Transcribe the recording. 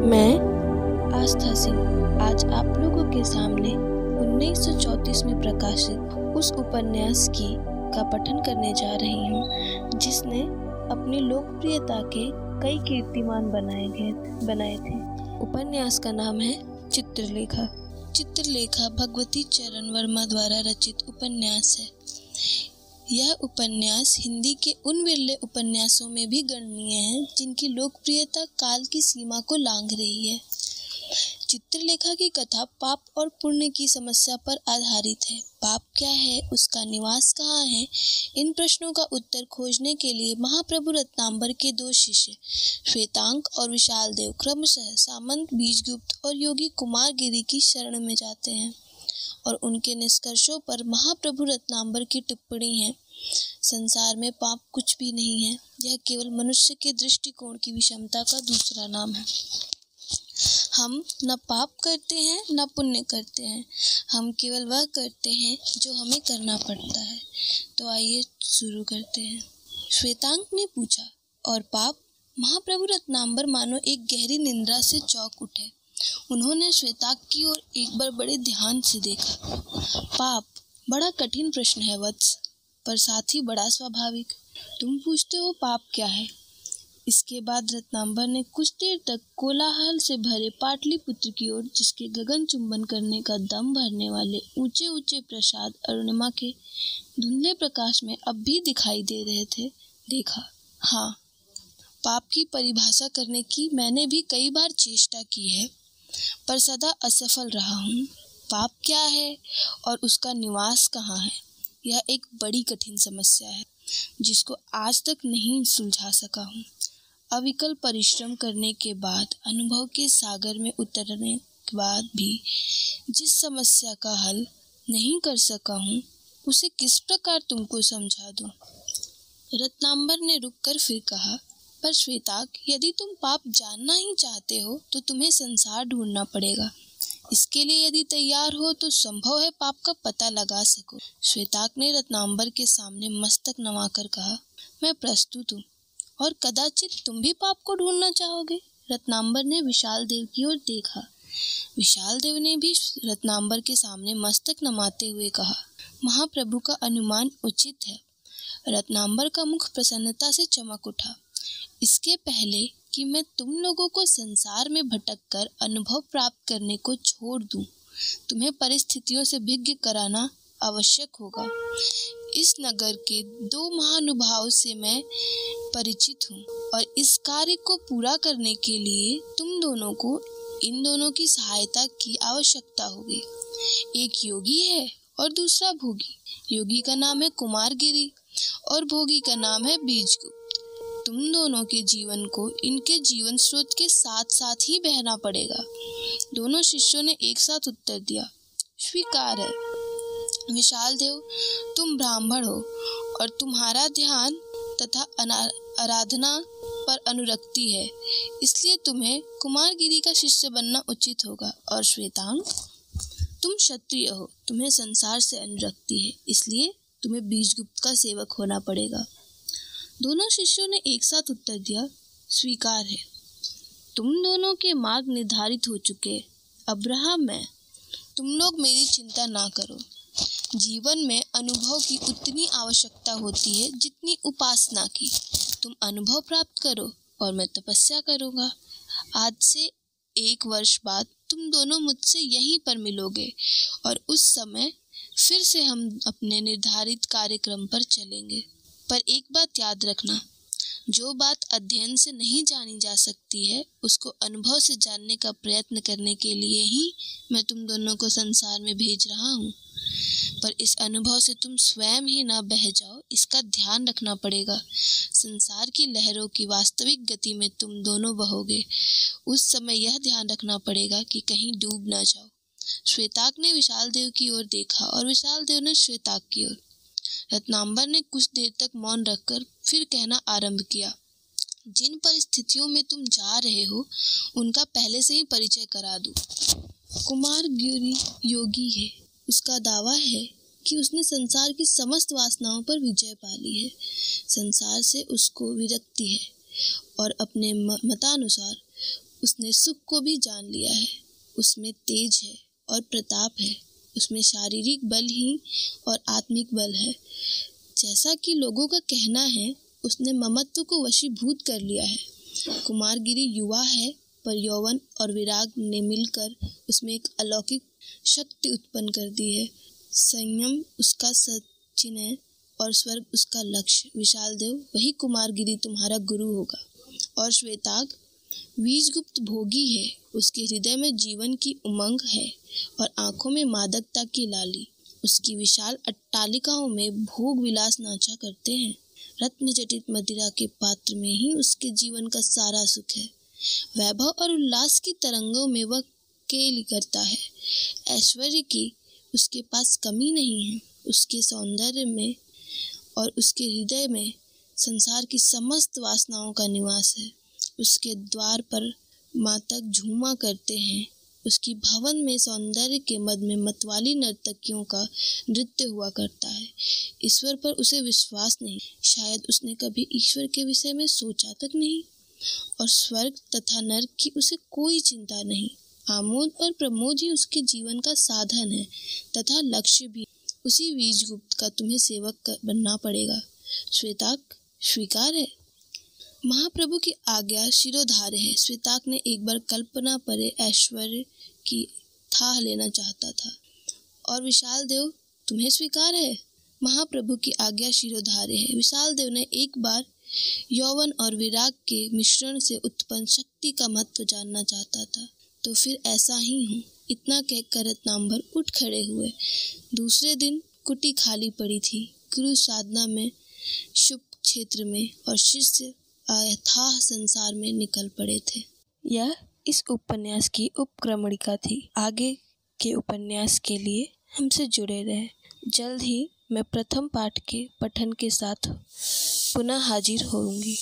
मैं आस्था सिंह आज आप लोगों के सामने 1934 में प्रकाशित उस उपन्यास की का पठन करने जा रही हूँ जिसने अपनी लोकप्रियता के कई कीर्तिमान बनाए गए बनाए थे। उपन्यास का नाम है चित्रलेखा। चित्रलेखा भगवती चरण वर्मा द्वारा रचित उपन्यास है। यह उपन्यास हिंदी के उन विरले उपन्यासों में भी गणनीय है, जिनकी लोकप्रियता काल की सीमा को लांघ रही है। चित्रलेखा की कथा पाप और पुण्य की समस्या पर आधारित है। पाप क्या है, उसका निवास कहाँ है, इन प्रश्नों का उत्तर खोजने के लिए महाप्रभु रत्नाम्बर के दो शिष्य, श्वेतांक और विशाल देव, क्रमशः सामंत, बीजगुप्त और योगी कुमार गिरी की शरण में जाते हैं। और उनके निष्कर्षों पर महाप्रभु रत्नाम्बर की टिप्पणी है संसार में पाप कुछ भी नहीं है। यह केवल मनुष्य के दृष्टिकोण की विषमता का दूसरा नाम है। हम न पाप करते हैं, न पुण्य करते हैं। हम केवल वह करते हैं जो हमें करना पड़ता है। तो आइए शुरू करते हैं। श्वेतांक ने पूछा, और पाप? महाप्रभु रत्नांबर मानो एक गहरी निंद्रा से चौक उठे। उन्होंने श्वेताक की ओर एक बार बड़े ध्यान से देखा। पाप? बड़ा कठिन प्रश्न है, वत्स। पर साथ ही बड़ा स्वाभाविक। तुम पूछते हो पाप क्या है? इसके बाद रत्नांबर ने कुछ देर तक कोलाहल से भरे पाटलिपुत्र की ओर, जिसके गगन चुंबन करने का दम भरने वाले ऊँचे ऊँचे प्रसाद अरुणिमा के धुंधले प्रकाश में अब भी दिखाई दे रहे थे, देखा हाँ पाप की परिभाषा करने की मैंने भी कई बार चेष्टा की है, पर सदा असफल रहा हूँ। पाप क्या है? और उसका निवास कहाँ है? यह एक बड़ी कठिन समस्या है, जिसको आज तक नहीं सुलझा सका हूँ। अविकल परिश्रम करने के बाद, अनुभव के सागर में उतरने के बाद भी जिस समस्या का हल नहीं कर सका हूँ, उसे किस प्रकार तुमको समझा दूँ? रत्नाम्बर ने रुककर फिर कहा, पर श्वेताक यदि तुम पाप जानना ही चाहते हो तो तुम्हें संसार ढूंढना पड़ेगा। इसके लिए यदि तैयार हो तो संभव है पाप का पता लगा सको। श्वेताक ने रत्नाम्बर के सामने मस्तक नवाकर कहा, मैं प्रस्तुत हूँ। और कदाचित तुम भी पाप को ढूंढना चाहोगे? रत्नाम्बर ने विशाल देव की ओर देखा। विशाल देव ने भी रत्नाम्बर के सामने मस्तक नमाते हुए कहा, महाप्रभु का अनुमान उचित है। रत्नाम्बर का मुख प्रसन्नता से चमक उठा। इसके पहले कि मैं तुम लोगों को संसार में भटक कर अनुभव प्राप्त करने को छोड़ दूँ, तुम्हें परिस्थितियों से भिज्ञ कराना आवश्यक होगा। इस नगर के दो महानुभाव से मैं परिचित हूँ और इस कार्य को पूरा करने के लिए तुम दोनों को इन दोनों की सहायता की आवश्यकता होगी। एक योगी है और दूसरा भोगी। योगी का नाम है कुमार गिरी और भोगी का नाम है बीजगुप्त। तुम दोनों के जीवन को इनके जीवन स्रोत के साथ साथ ही बहना पड़ेगा। दोनों शिष्यों ने एक साथ उत्तर दिया, स्वीकार है। विशाल देव, तुम ब्राह्मण हो और तुम्हारा ध्यान तथा आराधना पर अनुरक्ति है, इसलिए तुम्हें कुमारगिरी का शिष्य बनना उचित होगा और श्वेतांग, तुम क्षत्रिय हो, तुम्हें संसार से अनुरक्ति है, इसलिए तुम्हें बीजगुप्त का सेवक होना पड़ेगा। दोनों शिष्यों ने एक साथ उत्तर दिया, स्वीकार है। तुम दोनों के मार्ग निर्धारित हो चुके अब रहा मैं तुम लोग मेरी चिंता ना करो। जीवन में अनुभव की उतनी आवश्यकता होती है जितनी उपासना की। तुम अनुभव प्राप्त करो और मैं तपस्या करूँगा। आज से एक वर्ष बाद तुम दोनों मुझसे यहीं पर मिलोगे और उस समय फिर से हम अपने निर्धारित कार्यक्रम पर चलेंगे। पर एक बात याद रखना, जो बात अध्ययन से नहीं जानी जा सकती है, उसको अनुभव से जानने का प्रयत्न करने के लिए ही मैं तुम दोनों को संसार में भेज रहा हूँ। पर इस अनुभव से तुम स्वयं ही ना बह जाओ, इसका ध्यान रखना पड़ेगा। संसार की लहरों की वास्तविक गति में तुम दोनों बहोगे। उस समय यह ध्यान रखना पड़ेगा कि कहीं डूब ना जाओ। श्वेताक ने विशाल देव की ओर देखा और विशाल देव ने श्वेताक की ओर रत्नांबर ने कुछ देर तक मौन रखकर फिर कहना आरंभ किया, जिन परिस्थितियों में तुम जा रहे हो, उनका पहले से ही परिचय करा दूँ। कुमार गिरी योगी है। उसका दावा है कि उसने संसार की समस्त वासनाओं पर विजय पा ली है। संसार से उसको विरक्ति है और अपने मतानुसार उसने सुख को भी जान लिया है। उसमें तेज है और प्रताप है। उसमें शारीरिक बल ही और आत्मिक बल है। जैसा कि लोगों का कहना है, उसने ममत्व को वशीभूत कर लिया है। कुमारगिरी युवा है, पर यौवन और विराग ने मिलकर उसमें एक अलौकिक शक्ति उत्पन्न कर दी है। संयम उसका सचिन है और स्वर्ग उसका लक्ष्य। विशाल देव वही कुमारगिरी तुम्हारा गुरु होगा। और श्वेताग बीजगुप्त भोगी है। उसके हृदय में जीवन की उमंग है और आँखों में मादकता की लाली। उसकी विशाल अट्टालिकाओं में भोग विलास नाचा करते हैं। रत्न जटित मदिरा के पात्र में ही उसके जीवन का सारा सुख है। वैभव और उल्लास की तरंगों में वह केली करता है। ऐश्वर्य की उसके पास कमी नहीं है। उसके सौंदर्य में और उसके हृदय में संसार की समस्त वासनाओं का निवास है। उसके द्वार पर मातक झूमा करते हैं। उसकी भवन में सौंदर्य के मद में मतवाली नर्तकियों का नृत्य हुआ करता है। ईश्वर पर उसे विश्वास नहीं। शायद उसने कभी ईश्वर के विषय में सोचा तक नहीं। और स्वर्ग तथा नर्क की उसे कोई चिंता नहीं। आमोद और प्रमोद ही उसके जीवन का साधन है तथा लक्ष्य भी। उसी बीजगुप्त का तुम्हें सेवक बनना पड़ेगा। श्वेताक स्वीकार है? महाप्रभु की आज्ञा शिरोधार्य है। श्वेताक ने एक बार कल्पना परे ऐश्वर्य की था लेना चाहता था। और विशाल देव तुम्हें स्वीकार है? महाप्रभु की आज्ञा शिरोधार्य है। विशाल देव ने एक बार यौवन और विराग के मिश्रण से उत्पन्न शक्ति का महत्व जानना चाहता था। तो फिर ऐसा ही हूँ। इतना कह कहकर रत्नाम्बर उठ खड़े हुए। दूसरे दिन कुटी खाली पड़ी थी। गुरु साधना में, शुभ क्षेत्र में और शिष्य अथाह संसार में निकल पड़े थे। यह इस उपन्यास की उपक्रमणिका थी। आगे के उपन्यास के लिए हमसे जुड़े रहे। जल्द ही मैं प्रथम पाठ के पठन के साथ पुनः हाजिर होंगी